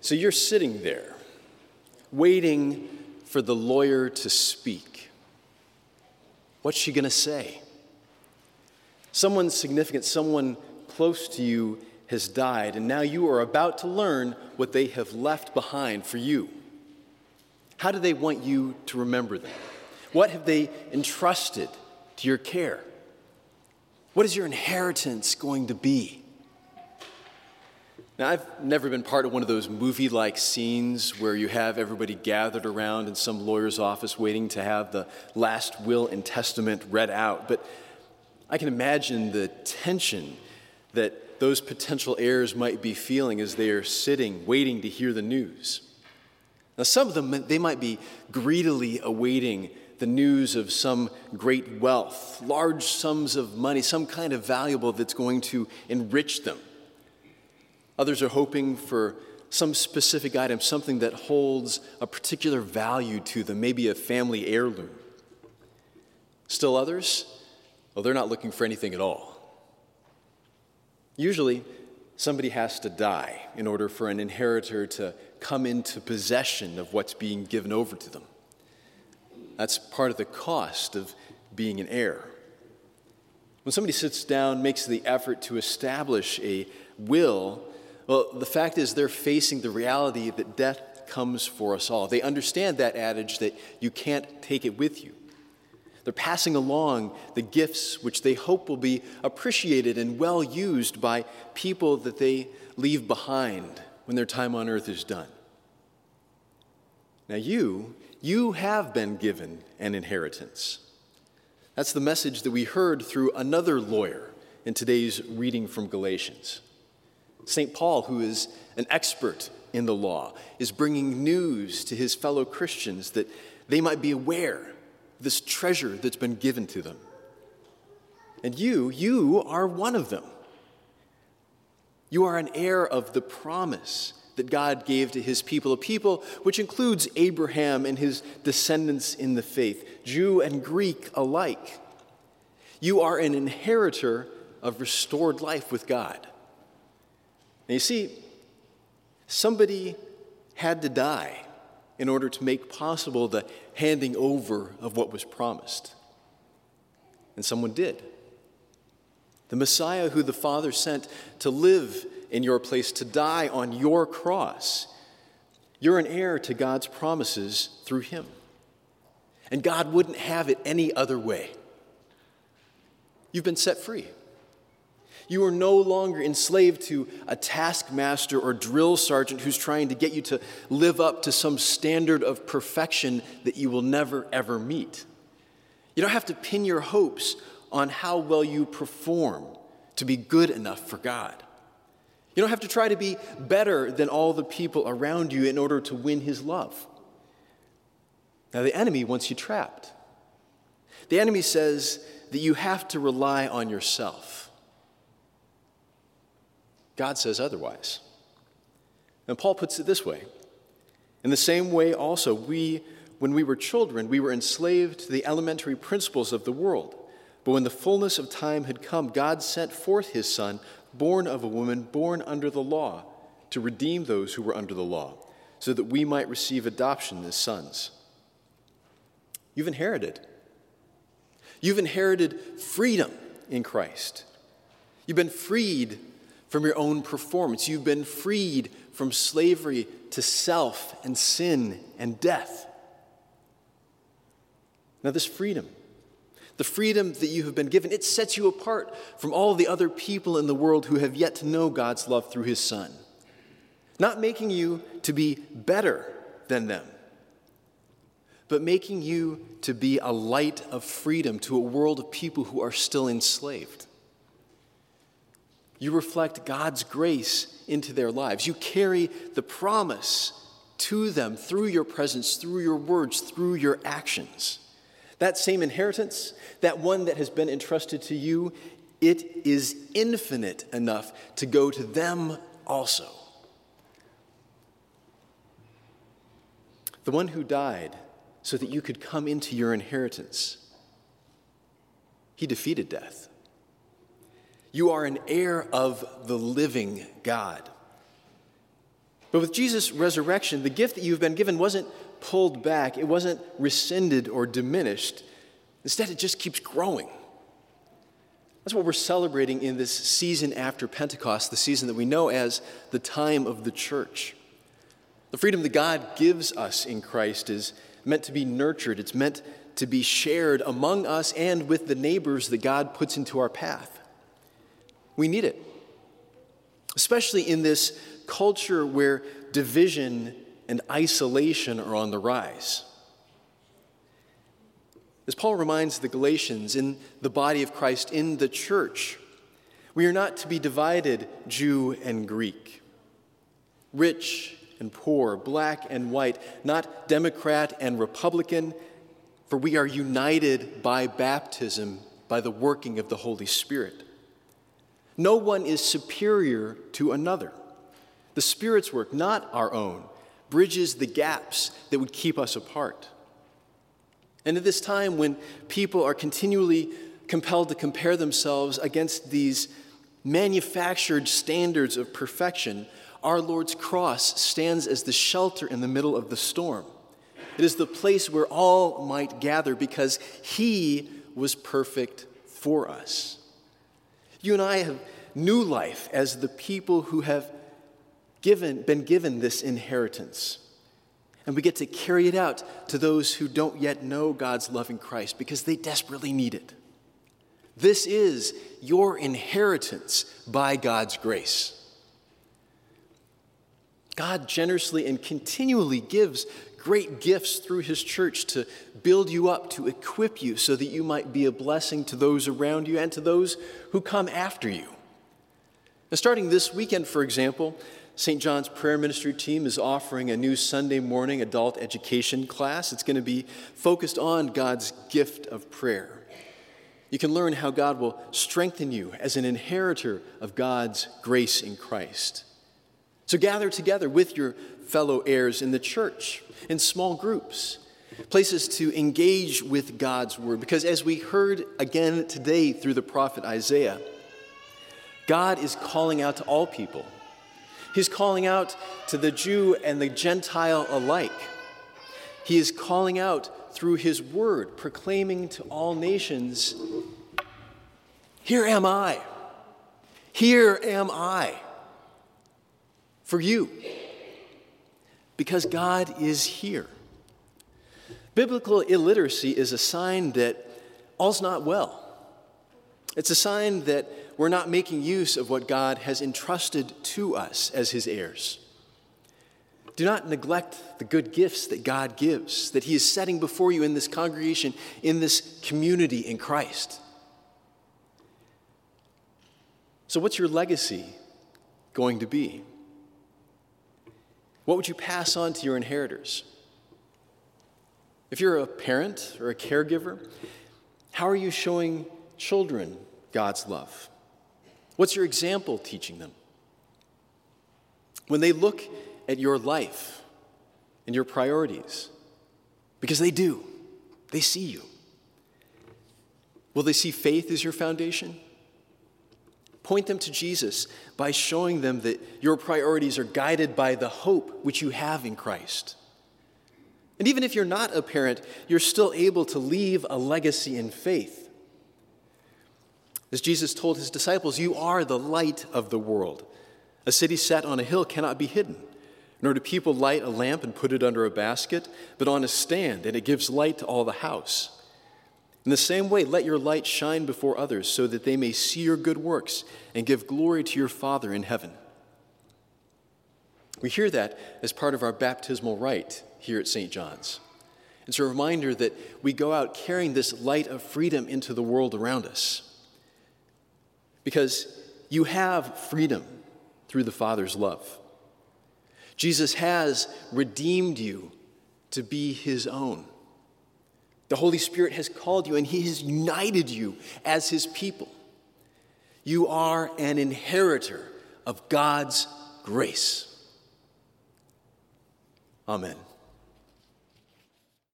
So you're sitting there, waiting for the lawyer to speak. What's she going to say? Someone significant, someone close to you has died, and now you are about to learn what they have left behind for you. How do they want you to remember them? What have they entrusted to your care? What is your inheritance going to be? Now, I've never been part of one of those movie like scenes where you have everybody gathered around in some lawyer's office waiting to have the last will and testament read out, but I can imagine the tension that those potential heirs might be feeling as they are sitting waiting to hear the news. Now, some of them, they might be greedily awaiting the news of some great wealth, large sums of money, some kind of valuable that's going to enrich them. Others are hoping for some specific item, something that holds a particular value to them, maybe a family heirloom. Still others, well, they're not looking for anything at all. Usually, somebody has to die in order for an inheritor to come into possession of what's being given over to them. That's part of the cost of being an heir. When somebody sits down, makes the effort to establish a will, well, the fact is, they're facing the reality that death comes for us all. They understand that adage that you can't take it with you. They're passing along the gifts which they hope will be appreciated and well used by people that they leave behind when their time on earth is done. Now, you, you have been given an inheritance. That's the message that we heard through another lawyer in today's reading from Galatians. St. Paul, who is an expert in the law, is bringing news to his fellow Christians that they might be aware of this treasure that's been given to them. And you, you are one of them. You are an heir of the promise that God gave to his people, a people which includes Abraham and his descendants in the faith, Jew and Greek alike. You are an inheritor of restored life with God. You see, somebody had to die in order to make possible the handing over of what was promised. And someone did. The Messiah who the Father sent to live in your place, to die on your cross. You're an heir to God's promises through him. And God wouldn't have it any other way. You've been set free. You are no longer enslaved to a taskmaster or drill sergeant who's trying to get you to live up to some standard of perfection that you will never, ever meet. You don't have to pin your hopes on how well you perform to be good enough for God. You don't have to try to be better than all the people around you in order to win his love. Now, the enemy wants you trapped. The enemy says that you have to rely on yourself. God says otherwise. And Paul puts it this way In the same way, also, we, when we were children, we were enslaved to the elementary principles of the world. But when the fullness of time had come, God sent forth his Son, born of a woman, born under the law, to redeem those who were under the law, so that we might receive adoption as sons. You've inherited. You've inherited freedom in Christ. You've been freed from your own performance. You've been freed from slavery to self and sin and death. Now, this freedom, the freedom that you have been given, it sets you apart from all the other people in the world who have yet to know God's love through His Son. Not making you to be better than them, but making you to be a light of freedom to a world of people who are still enslaved. You reflect God's grace into their lives. You carry the promise to them through your presence, through your words, through your actions. That same inheritance, that one that has been entrusted to you, it is infinite enough to go to them also. The one who died so that you could come into your inheritance, he defeated death. You are an heir of the living God. But with Jesus' resurrection, the gift that you've been given wasn't pulled back, it wasn't rescinded or diminished. Instead, it just keeps growing. That's what we're celebrating in this season after Pentecost, the season that we know as the time of the church. The freedom that God gives us in Christ is meant to be nurtured, it's meant to be shared among us and with the neighbors that God puts into our path. We need it, especially in this culture where division and isolation are on the rise. As Paul reminds the Galatians in the body of Christ, in the church, we are not to be divided Jew and Greek, rich and poor, black and white, not Democrat and Republican, for we are united by baptism, by the working of the Holy Spirit. No one is superior to another. The Spirit's work, not our own, bridges the gaps that would keep us apart. And at this time, when people are continually compelled to compare themselves against these manufactured standards of perfection, our Lord's cross stands as the shelter in the middle of the storm. It is the place where all might gather because He was perfect for us. You and I have new life as the people who have given, been given this inheritance. And we get to carry it out to those who don't yet know God's love in Christ because they desperately need it. This is your inheritance by God's grace. God generously and continually gives great gifts through His church to build you up, to equip you so that you might be a blessing to those around you and to those who come after you. Now, starting this weekend, for example, St. John's Prayer Ministry team is offering a new Sunday morning adult education class. It's going to be focused on God's gift of prayer. You can learn how God will strengthen you as an inheritor of God's grace in Christ. So gather together with your fellow heirs in the church, in small groups, places to engage with God's word. Because as we heard again today through the prophet Isaiah, God is calling out to all people He's calling out to the Jew and the Gentile alike. He is calling out through his word, proclaiming to all nations, Here am I. Here am I for you. Because God is here. Biblical illiteracy is a sign that all's not well. It's a sign that we're not making use of what God has entrusted to us as his heirs. Do not neglect the good gifts that God gives, that he is setting before you in this congregation, in this community in Christ. So, what's your legacy going to be? What would you pass on to your inheritors? If you're a parent or a caregiver, how are you showing children God's love? What's your example teaching them? When they look at your life and your priorities, because they do, they see you. Will they see faith as your foundation? Point them to Jesus by showing them that your priorities are guided by the hope which you have in Christ. And even if you're not a parent, you're still able to leave a legacy in faith. As Jesus told his disciples, You are the light of the world. A city set on a hill cannot be hidden. Nor do people light a lamp and put it under a basket, but on a stand, and it gives light to all the house. In the same way, let your light shine before others, so that they may see your good works and give glory to your Father in heaven. We hear that as part of our baptismal rite here at St. John's. It's a reminder that we go out carrying this light of freedom into the world around us because you have freedom through the Father's love. Jesus has redeemed you to be his own. The Holy Spirit has called you and he has united you as his people. You are an inheritor of God's grace. Amen.